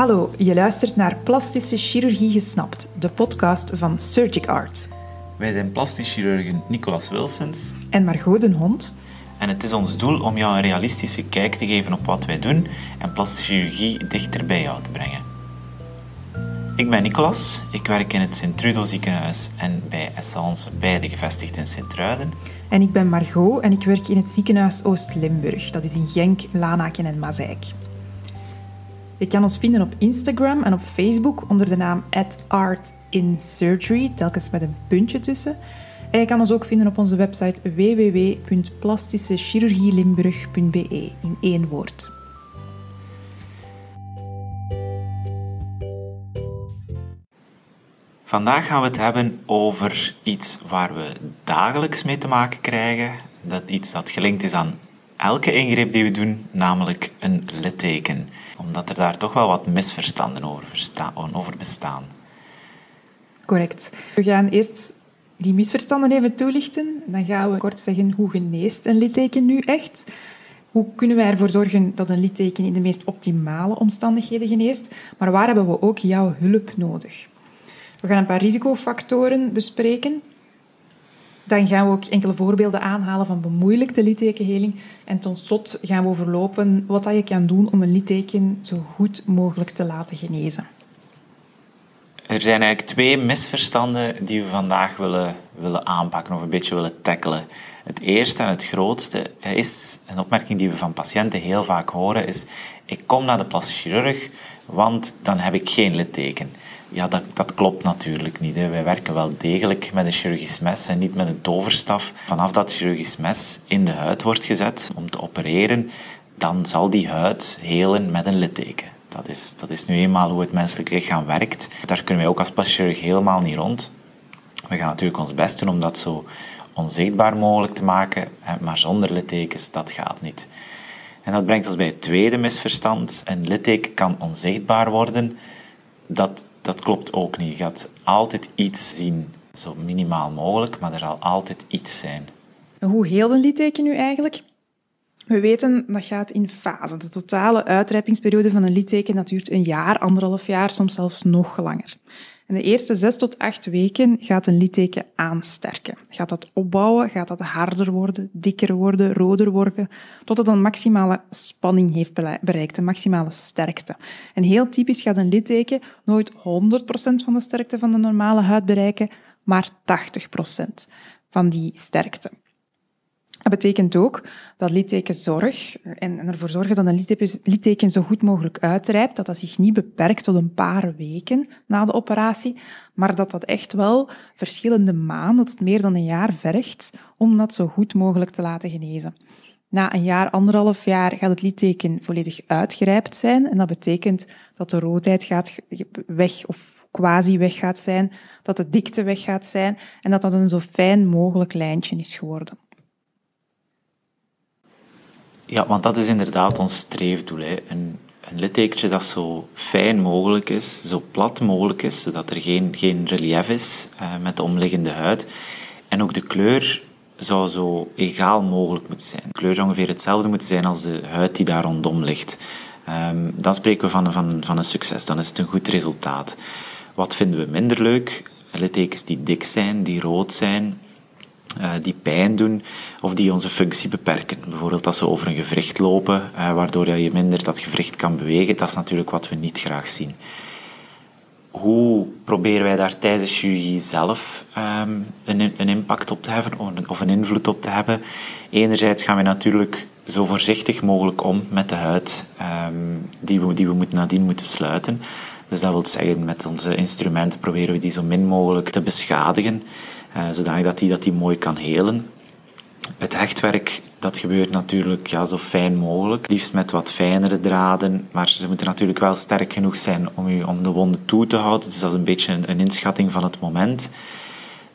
Hallo, je luistert naar Plastische Chirurgie Gesnapt, de podcast van Surgic Arts. Wij zijn plastisch chirurgen Nicolas Wilsons En Margot den Hond. en het is ons doel om jou een realistische kijk te geven op wat wij doen en plastische chirurgie dichter bij jou te brengen. Ik ben Nicolas, ik werk in het Sint-Trudo ziekenhuis en bij Essence, beide gevestigd in Sint-Truiden. En ik ben Margot en ik werk in het ziekenhuis Oost-Limburg. Dat is in Genk, Lanaken en Mazeik. Je kan ons vinden op Instagram en op Facebook onder de naam @artinsurgery, telkens met een puntje tussen. En je kan ons ook vinden op onze website www.plastischechirurgielimburg.be in één woord. Vandaag gaan we het hebben over iets waar we dagelijks mee te maken krijgen. Dat iets dat gelinkt is aan elke ingreep die we doen, namelijk een litteken. Omdat er daar toch wel wat misverstanden over, bestaan. Correct. We gaan eerst die misverstanden even toelichten. Dan gaan we kort zeggen hoe geneest een litteken nu echt. Hoe kunnen wij ervoor zorgen dat een litteken in de meest optimale omstandigheden geneest? Maar waar hebben we ook jouw hulp nodig? We gaan een paar risicofactoren bespreken. Dan gaan we ook enkele voorbeelden aanhalen van bemoeilijkte littekenheling. En tot slot gaan we overlopen wat dat je kan doen om een litteken zo goed mogelijk te laten genezen. Er zijn eigenlijk twee misverstanden die we vandaag willen, willen aanpakken of een beetje willen tackelen. Het eerste en het grootste is een opmerking die we van patiënten heel vaak horen, is ik kom naar de plastisch chirurg, want dan heb ik geen litteken. Ja, dat, dat klopt natuurlijk niet. Hè. Wij werken wel degelijk met een chirurgisch mes en niet met een toverstaf. Vanaf dat chirurgisch mes in de huid wordt gezet om te opereren, dan zal die huid helen met een litteken. Dat is, dat is nu eenmaal hoe het menselijk lichaam werkt. Daar kunnen wij ook als plastisch chirurg helemaal niet rond. We gaan natuurlijk ons best doen om dat zo onzichtbaar mogelijk te maken, maar zonder littekens, dat gaat niet. En dat brengt ons bij het tweede misverstand. Een litteken kan onzichtbaar worden. Dat, dat klopt ook niet. Je gaat altijd iets zien, zo minimaal mogelijk, maar er zal altijd iets zijn. Hoe heelt een litteken nu eigenlijk? We weten dat gaat in fasen. De totale uitrijpingsperiode van een litteken dat duurt een jaar, anderhalf jaar, soms zelfs nog langer. In de eerste zes tot acht weken gaat een litteken aansterken. Gaat dat opbouwen, gaat dat harder worden, dikker worden, roder worden, tot het een maximale spanning heeft bereikt, een maximale sterkte. En heel typisch gaat een litteken nooit 100% van de sterkte van de normale huid bereiken, maar 80% van die sterkte. Dat betekent ook dat littekenzorg en ervoor zorgen dat een litteken- zo goed mogelijk uitrijpt, dat dat zich niet beperkt tot een paar weken na de operatie, maar dat dat echt wel verschillende maanden tot meer dan een jaar vergt om dat zo goed mogelijk te laten genezen. Na een jaar, anderhalf jaar gaat het litteken volledig uitgerijpt zijn en dat betekent dat de roodheid gaat weg of quasi weg gaat zijn, dat de dikte weg gaat zijn en dat dat een zo fijn mogelijk lijntje is geworden. Ja, want dat is inderdaad ons streefdoel. Hè. Een, een littekentje dat zo fijn mogelijk is, zo plat mogelijk is, zodat er geen, geen relief is eh, met de omliggende huid. En ook de kleur zou zo egaal mogelijk moeten zijn. De kleur zou ongeveer hetzelfde moeten zijn als de huid die daar rondom ligt. Ehm, dan spreken we van, van, van een succes, dan is het een goed resultaat. Wat vinden we minder leuk? Littekens die dik zijn, die rood zijn, die pijn doen of die onze functie beperken. Bijvoorbeeld als ze over een gewricht lopen, eh, waardoor je minder dat gewricht kan bewegen. Dat is natuurlijk wat we niet graag zien. Hoe proberen wij daar tijdens de chirurgie zelf ehm, een, een impact op te hebben of een, invloed op te hebben? Enerzijds gaan we natuurlijk zo voorzichtig mogelijk om met de huid ehm, die, we, die we moeten nadien moeten sluiten. Dus dat wil zeggen, met onze instrumenten proberen we die zo min mogelijk te beschadigen, eh, zodanig dat die, dat die mooi kan helen. Het hechtwerk, dat gebeurt natuurlijk ja, zo fijn mogelijk. Liefst met wat fijnere draden, maar ze moeten natuurlijk wel sterk genoeg zijn om, u, om de wonden toe te houden. Dus dat is een beetje een, een inschatting van het moment.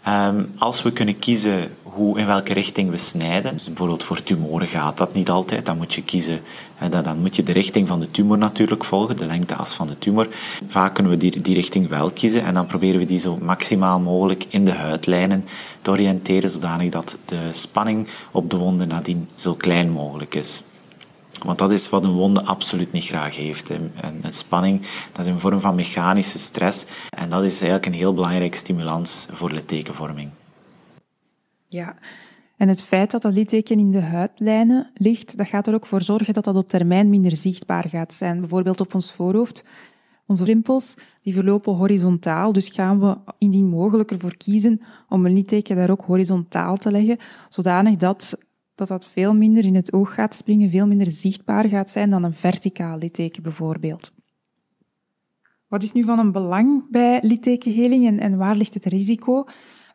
Ehm, als we kunnen kiezen hoe, in welke richting we snijden, dus bijvoorbeeld voor tumoren gaat dat niet altijd, dan moet je kiezen, dan, moet je de richting van de tumor natuurlijk volgen, de lengteas van de tumor. Vaak kunnen we die, die richting wel kiezen en dan proberen we die zo maximaal mogelijk in de huidlijnen te oriënteren, zodanig dat de spanning op de wonden nadien zo klein mogelijk is. Want dat is wat een wonde absoluut niet graag heeft. Een, spanning, dat is een vorm van mechanische stress. En dat is eigenlijk een heel belangrijke stimulans voor littekenvorming. Ja, en het feit dat dat litteken in de huidlijnen ligt, dat gaat er ook voor zorgen dat dat op termijn minder zichtbaar gaat zijn. Bijvoorbeeld op ons voorhoofd. Onze rimpels die verlopen horizontaal, dus gaan we indien mogelijk ervoor kiezen om een litteken daar ook horizontaal te leggen, zodanig dat dat dat veel minder in het oog gaat springen, veel minder zichtbaar gaat zijn dan een verticaal litteken bijvoorbeeld. Wat is nu van een belang bij littekenheling en, en waar ligt het risico?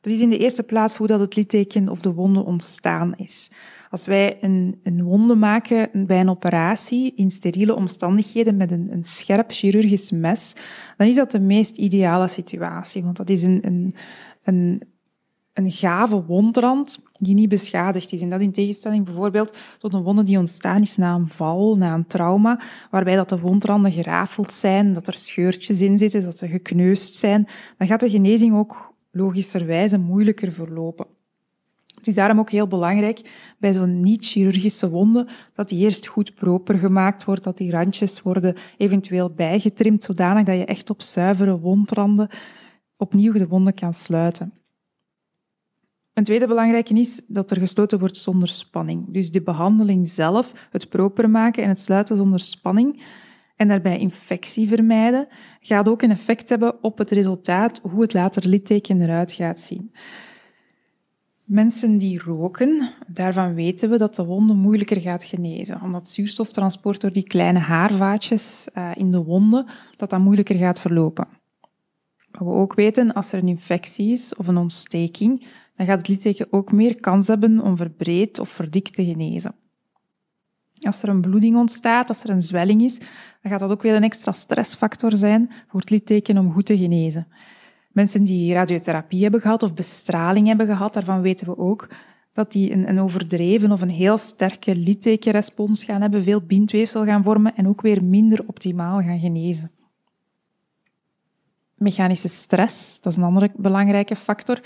Dat is in de eerste plaats hoe dat het litteken of de wonde ontstaan is. Als wij een, een wonde maken bij een operatie in steriele omstandigheden met een, een scherp chirurgisch mes, dan is dat de meest ideale situatie. Want dat is een, een, een een gave wondrand die niet beschadigd is. En dat in tegenstelling bijvoorbeeld tot een wonde die ontstaan is na een val, na een trauma, waarbij dat de wondranden gerafeld zijn, dat er scheurtjes in zitten, dat ze gekneusd zijn, dan gaat de genezing ook logischerwijze moeilijker verlopen. Het is daarom ook heel belangrijk bij zo'n niet-chirurgische wonde dat die eerst goed proper gemaakt wordt, dat die randjes worden eventueel bijgetrimd, zodanig dat je echt op zuivere wondranden opnieuw de wonde kan sluiten. Een tweede belangrijke is dat er gesloten wordt zonder spanning. Dus de behandeling zelf, het proper maken en het sluiten zonder spanning en daarbij infectie vermijden, gaat ook een effect hebben op het resultaat, hoe het later litteken eruit gaat zien. Mensen die roken, daarvan weten we dat de wonde moeilijker gaat genezen, omdat zuurstoftransport door die kleine haarvaatjes eh, in de wonde, dat dat moeilijker gaat verlopen. We ook weten, als er een infectie is of een ontsteking, dan gaat het litteken ook meer kans hebben om verbreed of verdikt te genezen. Als er een bloeding ontstaat, als er een zwelling is, dan gaat dat ook weer een extra stressfactor zijn voor het litteken om goed te genezen. Mensen die radiotherapie hebben gehad of bestraling hebben gehad, daarvan weten we ook dat die een, een overdreven of een heel sterke littekenrespons gaan hebben, veel bindweefsel gaan vormen en ook weer minder optimaal gaan genezen. Mechanische stress, dat is een andere belangrijke factor.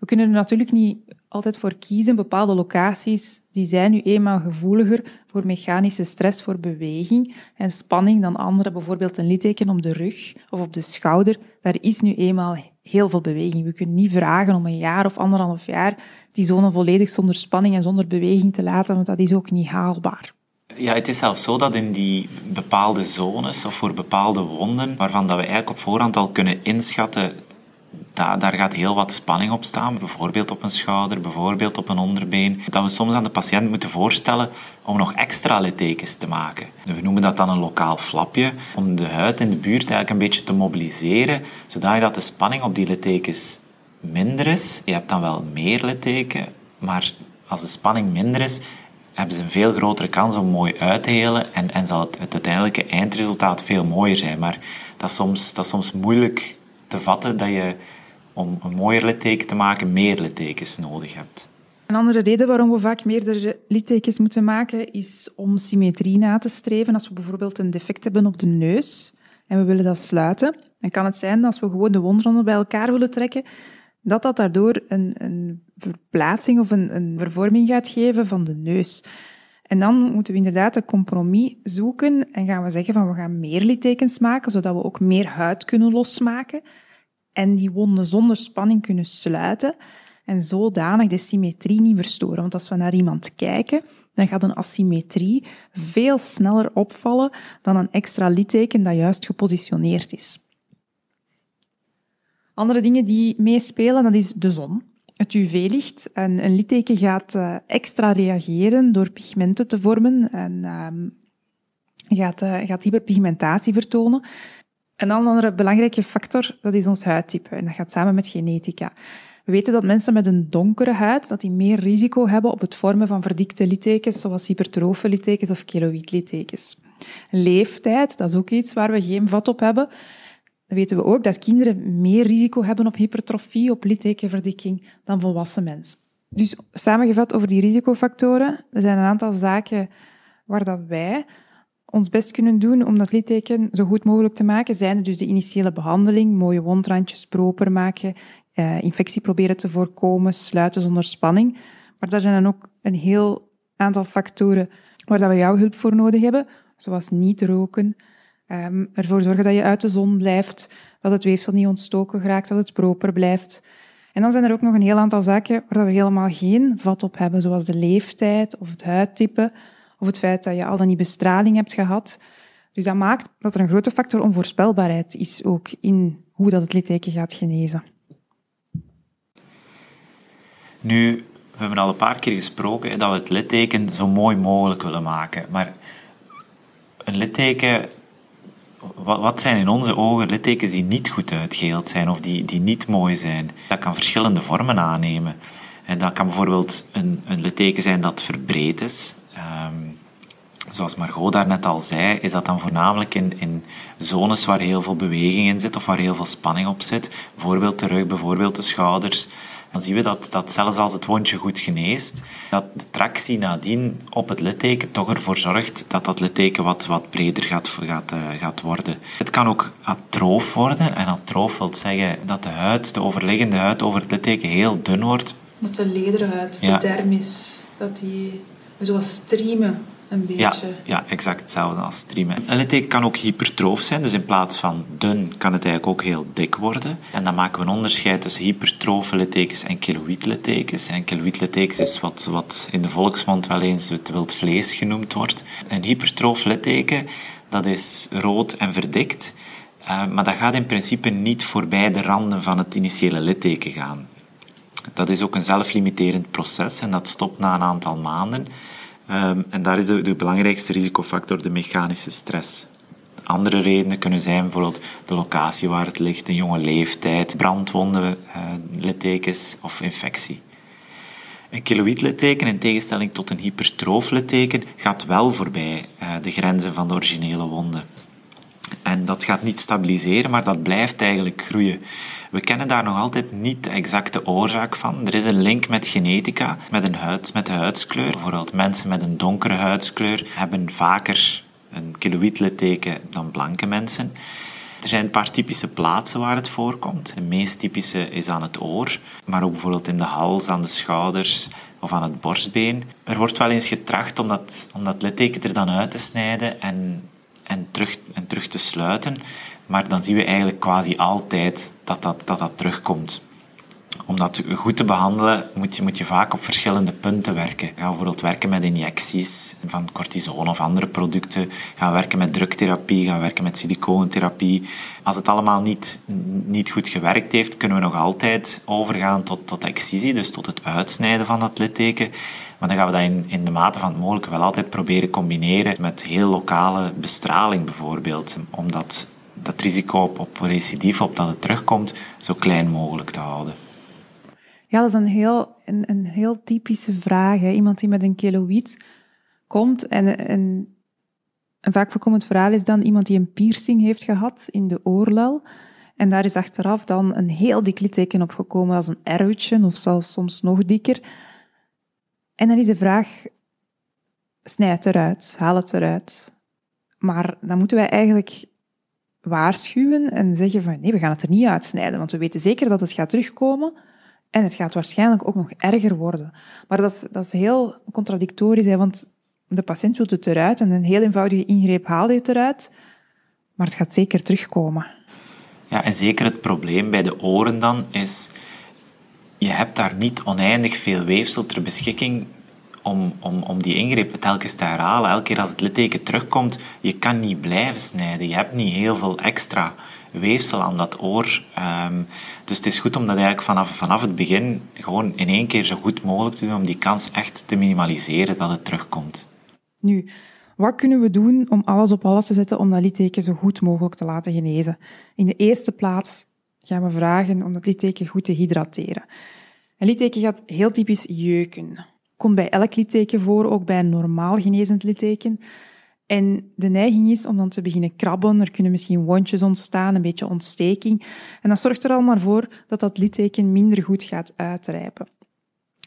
We kunnen er natuurlijk niet altijd voor kiezen. Bepaalde locaties die zijn nu eenmaal gevoeliger voor mechanische stress, voor beweging en spanning dan andere. Bijvoorbeeld een litteken op de rug of op de schouder. Daar is nu eenmaal heel veel beweging. We kunnen niet vragen om een jaar of anderhalf jaar die zone volledig zonder spanning en zonder beweging te laten, want dat is ook niet haalbaar. Ja, het is zelfs zo dat in die bepaalde zones of voor bepaalde wonden, waarvan dat we eigenlijk op voorhand al kunnen inschatten daar gaat heel wat spanning op staan, bijvoorbeeld op een schouder, bijvoorbeeld op een onderbeen, dat we soms aan de patiënt moeten voorstellen om nog extra littekens te maken. We noemen dat dan een lokaal flapje, om de huid in de buurt eigenlijk een beetje te mobiliseren, zodat de spanning op die littekens minder is. Je hebt dan wel meer litteken, maar als de spanning minder is, hebben ze een veel grotere kans om mooi uit te helen en, en zal het, uiteindelijke eindresultaat veel mooier zijn. Maar dat soms, dat is soms moeilijk te vatten dat je om een mooier litteken te maken meer littekens nodig hebt. Een andere reden waarom we vaak meerdere littekens moeten maken is om symmetrie na te streven. Als we bijvoorbeeld een defect hebben op de neus en we willen dat sluiten, dan kan het zijn dat als we gewoon de wondranden bij elkaar willen trekken, dat dat daardoor een, een verplaatsing of een, een vervorming gaat geven van de neus. En dan moeten we inderdaad een compromis zoeken en gaan we zeggen van we gaan meer littekens maken, zodat we ook meer huid kunnen losmaken en die wonden zonder spanning kunnen sluiten en zodanig de symmetrie niet verstoren. Want als we naar iemand kijken, dan gaat een asymmetrie veel sneller opvallen dan een extra litteken dat juist gepositioneerd is. Andere dingen die meespelen, dat is de zon. Het UV-licht. Een, een litteken gaat uh, extra reageren door pigmenten te vormen en uh, gaat, uh, gaat hyperpigmentatie vertonen. Een andere belangrijke factor, dat is ons huidtype. En dat gaat samen met genetica. We weten dat mensen met een donkere huid dat die meer risico hebben op het vormen van verdikte littekens, zoals hypertrofe littekens of keloïd littekens. Leeftijd, dat is ook iets waar we geen vat op hebben. Dan weten we ook dat kinderen meer risico hebben op hypertrofie, op littekenverdikking, dan volwassen mensen. Dus samengevat over die risicofactoren, er zijn een aantal zaken waar dat wij ons best kunnen doen om dat litteken zo goed mogelijk te maken, zijn dus de initiële behandeling, mooie wondrandjes proper maken, eh, infectie proberen te voorkomen, sluiten zonder spanning. Maar daar zijn dan ook een heel aantal factoren waar dat we jouw hulp voor nodig hebben, zoals niet roken, um, ervoor zorgen dat je uit de zon blijft, dat het weefsel niet ontstoken raakt, dat het proper blijft. En dan zijn er ook nog een heel aantal zaken waar we helemaal geen vat op hebben, zoals de leeftijd of het huidtype of het feit dat je al dan niet bestraling hebt gehad. Dus dat maakt dat er een grote factor onvoorspelbaarheid is ook in hoe dat het litteken gaat genezen. Nu, we hebben al een paar keer gesproken dat we het litteken zo mooi mogelijk willen maken. Maar een litteken, wat zijn in onze ogen littekens die niet goed uitgeeld zijn of die, die niet mooi zijn? Dat kan verschillende vormen aannemen. En dat kan bijvoorbeeld een, een litteken zijn dat verbreed is. Um, zoals Margot daarnet al zei, is dat dan voornamelijk in, in zones waar heel veel beweging in zit of waar heel veel spanning op zit. Bijvoorbeeld de rug, bijvoorbeeld de schouders. Dan zien we dat, dat zelfs als het wondje goed geneest, dat de tractie nadien op het litteken toch ervoor zorgt dat dat litteken wat, wat breder gaat, gaat, uh, gaat worden. Het kan ook atroof worden. En atroof wil zeggen dat de huid, de overliggende huid over het litteken heel dun wordt. Dat de lederhuid, de dermis, dat die zoals streamen een beetje. Ja, ja, exact hetzelfde als streamen. Een litteken kan ook hypertroof zijn, dus in plaats van dun kan het eigenlijk ook heel dik worden. En dan maken we een onderscheid tussen hypertrofe littekens en keloïdlittekens. En keloïdlittekens is wat, wat in de volksmond wel eens het wild vlees genoemd wordt. Een hypertroof litteken, dat is rood en verdikt. Uh, maar dat gaat in principe niet voorbij de randen van het initiële litteken gaan. Dat is ook een zelflimiterend proces en dat stopt na een aantal maanden. Um, en daar is de, belangrijkste risicofactor de mechanische stress. Andere redenen kunnen zijn bijvoorbeeld de locatie waar het ligt, een jonge leeftijd, brandwonden, uh, littekens of infectie. Een kiloïdlitteken, in tegenstelling tot een hypertroof litteken, gaat wel voorbij uh, de grenzen van de originele wonden. En dat gaat niet stabiliseren, maar dat blijft eigenlijk groeien. We kennen daar nog altijd niet de exacte oorzaak van. Er is een link met genetica, met, een huid, met de huidskleur. Bijvoorbeeld mensen met een donkere huidskleur hebben vaker een kiloïdlitteken dan blanke mensen. Er zijn een paar typische plaatsen waar het voorkomt. De meest typische is aan het oor, maar ook bijvoorbeeld in de hals, aan de schouders of aan het borstbeen. Er wordt wel eens getracht om dat, om dat litteken er dan uit te snijden en en terug, en terug te sluiten. Maar dan zien we eigenlijk quasi altijd dat dat, dat, dat terugkomt. Om dat goed te behandelen moet je, moet je vaak op verschillende punten werken. Ga bijvoorbeeld werken met injecties van cortison of andere producten. Ga werken met druktherapie, ga werken met siliconentherapie. Als het allemaal niet, niet goed gewerkt heeft, kunnen we nog altijd overgaan tot, tot excisie, dus tot het uitsnijden van dat litteken. Maar dan gaan we dat in, in de mate van het mogelijke wel altijd proberen combineren met heel lokale bestraling bijvoorbeeld. Om dat, dat risico op, op recidief, op dat het terugkomt, zo klein mogelijk te houden. Ja, dat is een heel, een, een heel typische vraag. Iemand die met een keloïd komt en, en een vaak voorkomend verhaal is dan iemand die een piercing heeft gehad in de oorlel. En daar is achteraf dan een heel dik litteken opgekomen, als een erwtje of zelfs soms nog dikker. En dan is de vraag, snijd het eruit, haal het eruit. Maar dan moeten wij eigenlijk waarschuwen en zeggen van nee, we gaan het er niet uitsnijden, want we weten zeker dat het gaat terugkomen en het gaat waarschijnlijk ook nog erger worden. Maar dat is, dat is heel contradictorisch, want de patiënt wil het eruit en een heel eenvoudige ingreep haalt je het eruit, maar het gaat zeker terugkomen. Ja, en zeker het probleem bij de oren dan is je hebt daar niet oneindig veel weefsel ter beschikking om, om, om die ingreep telkens te herhalen. Elke keer als het litteken terugkomt, je kan niet blijven snijden. Je hebt niet heel veel extra weefsel aan dat oor. Um, dus het is goed om dat eigenlijk vanaf, vanaf het begin gewoon in één keer zo goed mogelijk te doen om die kans echt te minimaliseren dat het terugkomt. Nu, wat kunnen we doen om alles op alles te zetten om dat litteken zo goed mogelijk te laten genezen? In de eerste plaats gaan we vragen om dat litteken goed te hydrateren. Een litteken gaat heel typisch jeuken. Komt bij elk litteken voor, ook bij een normaal genezend litteken. En de neiging is om dan te beginnen krabben. Er kunnen misschien wondjes ontstaan, een beetje ontsteking. En dat zorgt er al maar voor dat dat litteken minder goed gaat uitrijpen.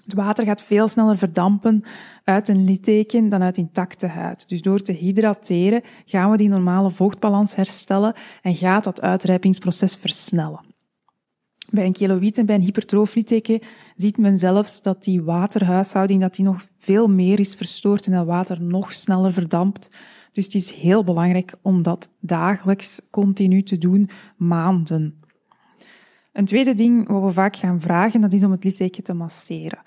Het water gaat veel sneller verdampen uit een litteken dan uit intacte huid. Dus door te hydrateren gaan we die normale vochtbalans herstellen en gaat dat uitrijpingsproces versnellen. Bij een keloïd en bij een hypertroof litteken ziet men zelfs dat die waterhuishouding dat die nog veel meer is verstoord en dat water nog sneller verdampt. Dus het is heel belangrijk om dat dagelijks continu te doen, maanden. Een tweede ding wat we vaak gaan vragen, dat is om het litteken te masseren.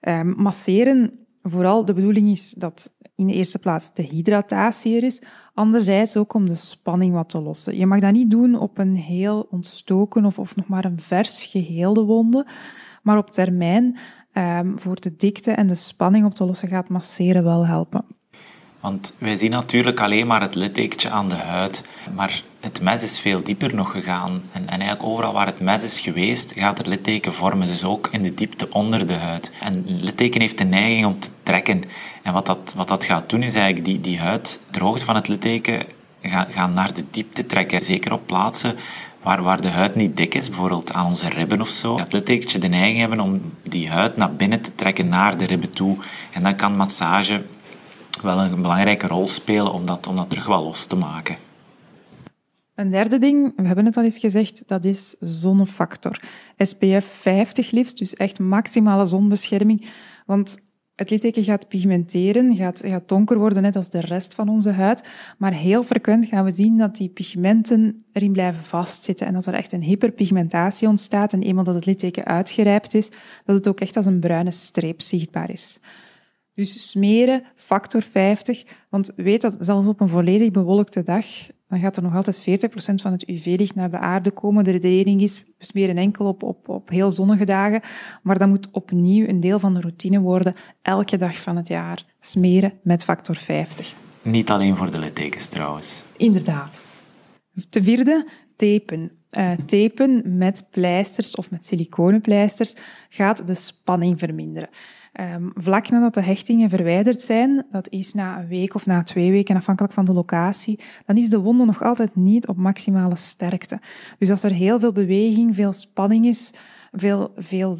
Um, masseren, vooral de bedoeling is dat in de eerste plaats de hydratatie er is, anderzijds ook om de spanning wat te lossen. Je mag dat niet doen op een heel ontstoken of, of nog maar een vers geheelde wonde, maar op termijn um, voor de dikte en de spanning op te lossen gaat masseren wel helpen. Want wij zien natuurlijk alleen maar het littekentje aan de huid, maar het mes is veel dieper nog gegaan. En, en, eigenlijk overal waar het mes is geweest, gaat er litteken vormen. Dus ook in de diepte onder de huid. En litteken heeft de neiging om te trekken. En wat dat, wat dat gaat doen, is eigenlijk die, die huid, de van het litteken, gaan, gaan naar de diepte trekken. Zeker op plaatsen waar, waar de huid niet dik is, bijvoorbeeld aan onze ribben of zo, het littekentje de neiging hebben om die huid naar binnen te trekken, naar de ribben toe. En dan kan massage wel een belangrijke rol spelen om dat, om dat terug wel los te maken. Een derde ding, we hebben het al eens gezegd, dat is zonnefactor. SPF 50 liefst, dus echt maximale zonbescherming. Want het litteken gaat pigmenteren, gaat, gaat donker worden, net als de rest van onze huid. Maar heel frequent gaan we zien dat die pigmenten erin blijven vastzitten en dat er echt een hyperpigmentatie ontstaat. En eenmaal dat het litteken uitgerijpt is, dat het ook echt als een bruine streep zichtbaar is. Dus smeren, factor 50. Want weet dat zelfs op een volledig bewolkte dag, dan gaat er nog altijd 40% van het UV-licht naar de aarde komen. De redenering is, we smeren enkel op, op, op heel zonnige dagen. Maar dat moet opnieuw een deel van de routine worden, elke dag van het jaar. Smeren met factor 50. Niet alleen voor de littekens trouwens. Inderdaad. Ten vierde, tapen. Uh, tapen met pleisters of met siliconenpleisters gaat de spanning verminderen. Um, vlak nadat de hechtingen verwijderd zijn, dat is na een week of na twee weken, afhankelijk van de locatie, dan is de wonde nog altijd niet op maximale sterkte. Dus als er heel veel beweging, veel spanning is, veel, veel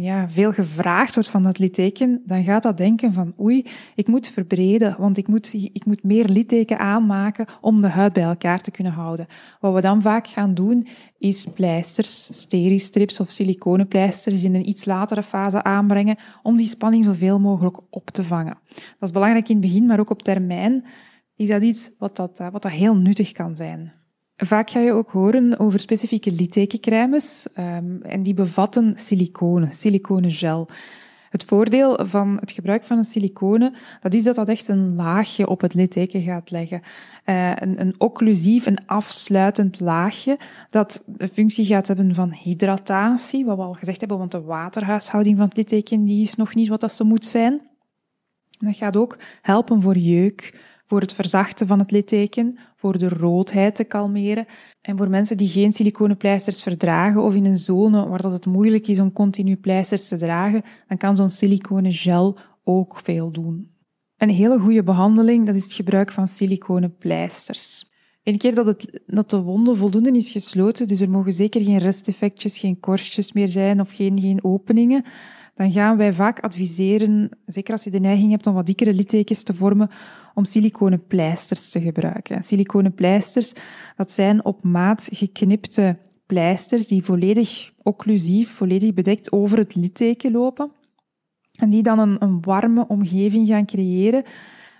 ja, veel gevraagd wordt van dat litteken, dan gaat dat denken van oei, ik moet verbreden, want ik moet, ik moet meer litteken aanmaken om de huid bij elkaar te kunnen houden. Wat we dan vaak gaan doen, is pleisters, steristrips of siliconenpleisters in een iets latere fase aanbrengen om die spanning zoveel mogelijk op te vangen. Dat is belangrijk in het begin, maar ook op termijn is dat iets wat, dat, wat dat heel nuttig kan zijn. Vaak ga je ook horen over specifieke littekencremes um, en die bevatten siliconen, siliconengel. Het voordeel van het gebruik van een siliconen, dat is dat dat echt een laagje op het litteken gaat leggen. Uh, een, een occlusief, een afsluitend laagje, dat de functie gaat hebben van hydratatie, wat we al gezegd hebben, want de waterhuishouding van het litteken die is nog niet wat dat ze moet zijn. Dat gaat ook helpen voor jeuk, voor het verzachten van het litteken, voor de roodheid te kalmeren. En voor mensen die geen siliconenpleisters verdragen of in een zone waar dat het moeilijk is om continu pleisters te dragen, dan kan zo'n siliconen gel ook veel doen. Een hele goede behandeling dat is het gebruik van siliconenpleisters. Een keer dat, het, dat de wonde voldoende is gesloten, dus er mogen zeker geen resteffectjes, geen korstjes meer zijn of geen, geen openingen, dan gaan wij vaak adviseren, zeker als je de neiging hebt om wat dikkere littekens te vormen, om siliconen pleisters te gebruiken. Siliconen pleisters, dat zijn op maat geknipte pleisters die volledig occlusief, volledig bedekt over het litteken lopen. En die dan een, een warme omgeving gaan creëren,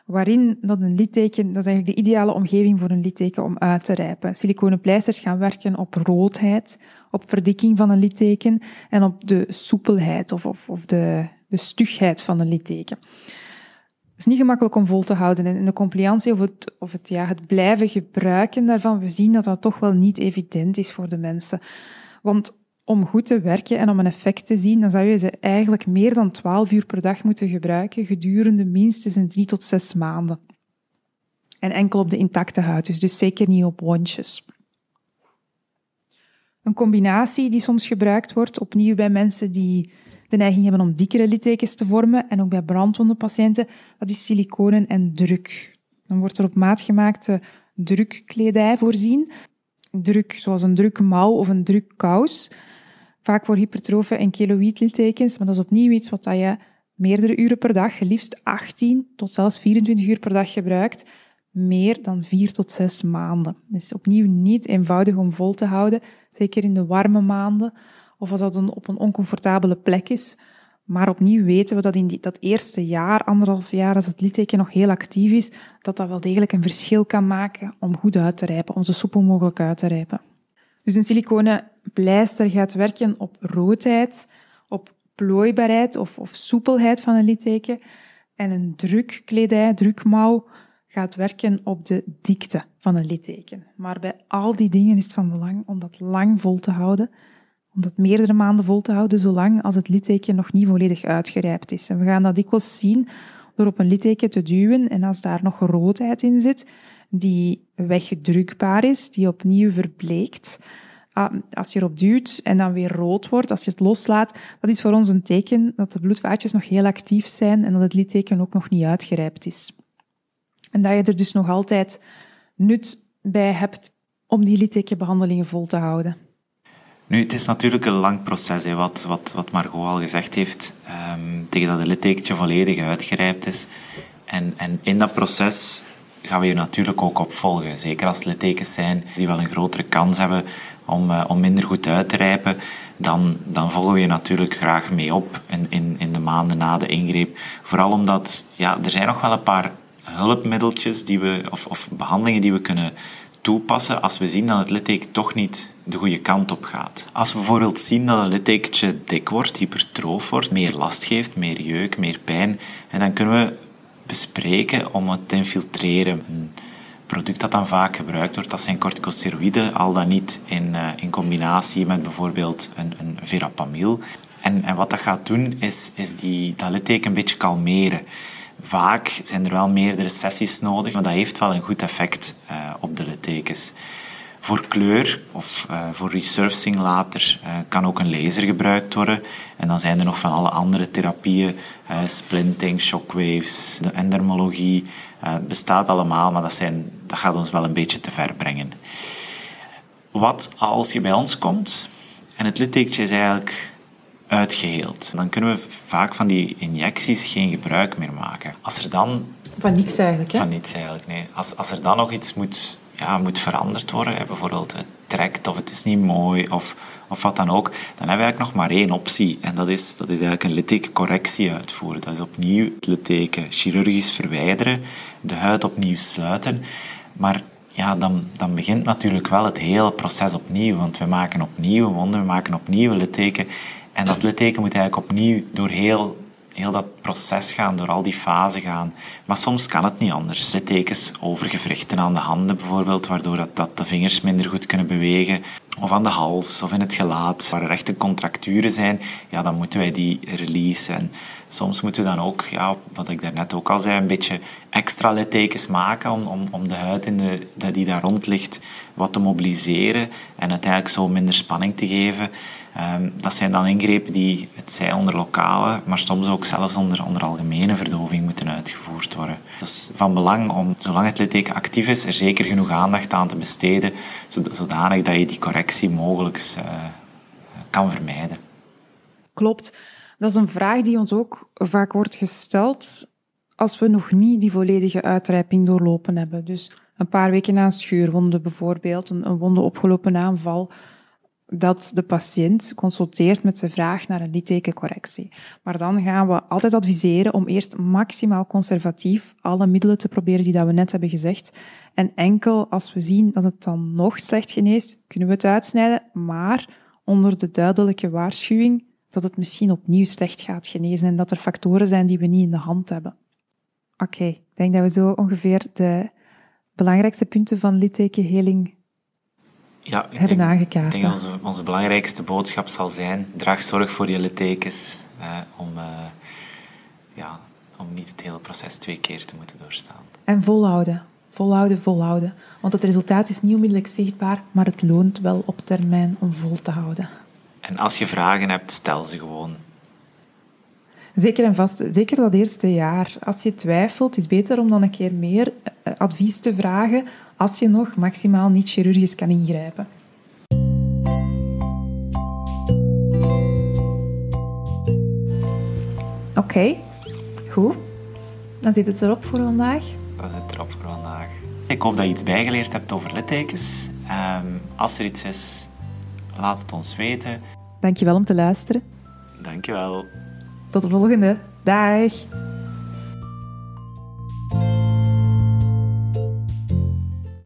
waarin dat een litteken, dat is eigenlijk de ideale omgeving voor een litteken om uit te rijpen. Siliconen pleisters gaan werken op roodheid, op verdikking van een litteken en op de soepelheid of, of, of de, de stugheid van een litteken. Het is niet gemakkelijk om vol te houden. En de compliantie of, het, of het, ja, het blijven gebruiken daarvan, we zien dat dat toch wel niet evident is voor de mensen. Want om goed te werken en om een effect te zien, dan zou je ze eigenlijk meer dan 12 uur per dag moeten gebruiken gedurende minstens een 3 tot 6 maanden. En enkel op de intacte huid, dus, dus zeker niet op wondjes. Een combinatie die soms gebruikt wordt, opnieuw bij mensen die de neiging hebben om dikkere littekens te vormen en ook bij brandwondenpatiënten, dat is siliconen en druk. Dan wordt er op maat gemaakte drukkledij voorzien. Druk, zoals een drukmouw of een drukkous. Vaak voor hypertrofe en keloïd littekens, maar dat is opnieuw iets wat je meerdere uren per dag, liefst 18 tot zelfs 24 uur per dag gebruikt, meer dan vier tot zes maanden. Dus opnieuw niet eenvoudig om vol te houden, zeker in de warme maanden of als dat een, op een oncomfortabele plek is. Maar opnieuw weten we dat in dat eerste jaar, anderhalf jaar, als het litteken nog heel actief is, dat dat wel degelijk een verschil kan maken om goed uit te rijpen, om zo soepel mogelijk uit te rijpen. Dus een siliconen pleister gaat werken op roodheid, op plooibaarheid of, of soepelheid van een litteken. En een drukkledij, drukmouw, gaat werken op de dikte van een litteken. Maar bij al die dingen is het van belang om dat lang vol te houden, om dat meerdere maanden vol te houden, zolang als het litteken nog niet volledig uitgerijpt is. En we gaan dat dikwijls zien door op een litteken te duwen en als daar nog roodheid in zit, die weggedrukbaar is, die opnieuw verbleekt, ah, als je erop duwt en dan weer rood wordt, als je het loslaat, dat is voor ons een teken dat de bloedvaatjes nog heel actief zijn en dat het litteken ook nog niet uitgerijpt is. En dat je er dus nog altijd nut bij hebt om die littekenbehandelingen vol te houden. Nu, het is natuurlijk een lang proces, hè, wat, wat, wat Margot al gezegd heeft, um, tegen dat het littekentje volledig uitgerijpt is. En, en in dat proces gaan we je natuurlijk ook op volgen. Zeker als het littekens zijn die wel een grotere kans hebben om, uh, om minder goed uit te rijpen, dan, dan volgen we je natuurlijk graag mee op in, in, in de maanden na de ingreep. Vooral omdat ja, er zijn nog wel een paar hulpmiddeltjes die we, of, of behandelingen die we kunnen toepassen als we zien dat het litteken toch niet de goede kant op gaat. Als we bijvoorbeeld zien dat een littekentje dik wordt, hypertroof wordt, meer last geeft, meer jeuk, meer pijn, en dan kunnen we bespreken om het te infiltreren. Een product dat dan vaak gebruikt wordt, dat zijn corticosteroïden, al dan niet in, uh, in combinatie met bijvoorbeeld een, een verapamil. En, en wat dat gaat doen, is, is die, dat litteken een beetje kalmeren. Vaak zijn er wel meerdere sessies nodig, maar dat heeft wel een goed effect uh, op de littekens. Voor kleur of uh, voor resurfacing later uh, kan ook een laser gebruikt worden. En dan zijn er nog van alle andere therapieën, splinting, shockwaves, de endermologie. Het bestaat allemaal, maar dat, zijn, dat gaat ons wel een beetje te ver brengen. Wat als je bij ons komt en het littekentje is eigenlijk uitgeheeld. Dan kunnen we vaak van die injecties geen gebruik meer maken. Als er dan... Van niks eigenlijk, hè? Van niets eigenlijk, nee. Als, als er dan nog iets moet, ja, moet veranderd worden, bijvoorbeeld het trekt of het is niet mooi of, of wat dan ook, dan hebben we eigenlijk nog maar één optie. En dat is, dat is eigenlijk een littekencorrectie uitvoeren. Dat is opnieuw het litteken chirurgisch verwijderen, de huid opnieuw sluiten. Maar ja, dan, dan begint natuurlijk wel het hele proces opnieuw. Want we maken opnieuw wonden, we maken opnieuw litteken. En dat litteken moet eigenlijk opnieuw door heel, heel dat proces gaan, door al die fasen gaan. Maar soms kan het niet anders. Littekens over gewrichten aan de handen bijvoorbeeld, waardoor dat, dat de vingers minder goed kunnen bewegen. Of aan de hals of in het gelaat, waar er echte contracturen zijn, ja, dan moeten wij die releasen. En soms moeten we dan ook, ja, wat ik daarnet ook al zei, een beetje extra littekens maken om, om, om de huid in de, die daar rond ligt wat te mobiliseren en uiteindelijk zo minder spanning te geven. Um, dat zijn dan ingrepen die, het zij onder lokale, maar soms ook zelfs onder, onder algemene verdoving moeten uitgevoerd worden. Dus van belang om, zolang het litteken actief is, er zeker genoeg aandacht aan te besteden, zodanig dat je die correctie mogelijk uh, kan vermijden. Klopt. Dat is een vraag die ons ook vaak wordt gesteld als we nog niet die volledige uitrijping doorlopen hebben. Dus een paar weken na een scheurwonde bijvoorbeeld, een, een wonde opgelopen aanval, dat de patiënt consulteert met zijn vraag naar een littekencorrectie. Maar dan gaan we altijd adviseren om eerst maximaal conservatief alle middelen te proberen die dat we net hebben gezegd. En enkel als we zien dat het dan nog slecht geneest, kunnen we het uitsnijden, maar onder de duidelijke waarschuwing dat het misschien opnieuw slecht gaat genezen en dat er factoren zijn die we niet in de hand hebben. Oké, ik denk dat we zo ongeveer de belangrijkste punten van littekenheling ja, hebben denk, aangekaart. Ik denk dat onze, onze, belangrijkste boodschap zal zijn: draag zorg voor je littekens eh, om, uh, ja, om niet het hele proces twee keer te moeten doorstaan. En volhouden. Volhouden, volhouden. Want het resultaat is niet onmiddellijk zichtbaar, maar het loont wel op termijn om vol te houden. En als je vragen hebt, stel ze gewoon. Zeker en vast, zeker dat eerste jaar. Als je twijfelt, is het beter om dan een keer meer eh, advies te vragen als je nog maximaal niet chirurgisch kan ingrijpen. Oké, goed. Dan zit het erop voor vandaag. Dan zit het erop voor vandaag. Ik hoop dat je iets bijgeleerd hebt over littekens. Ehm, als er iets is, laat het ons weten. Dankjewel om te luisteren. Dankjewel. Tot de volgende. Dag.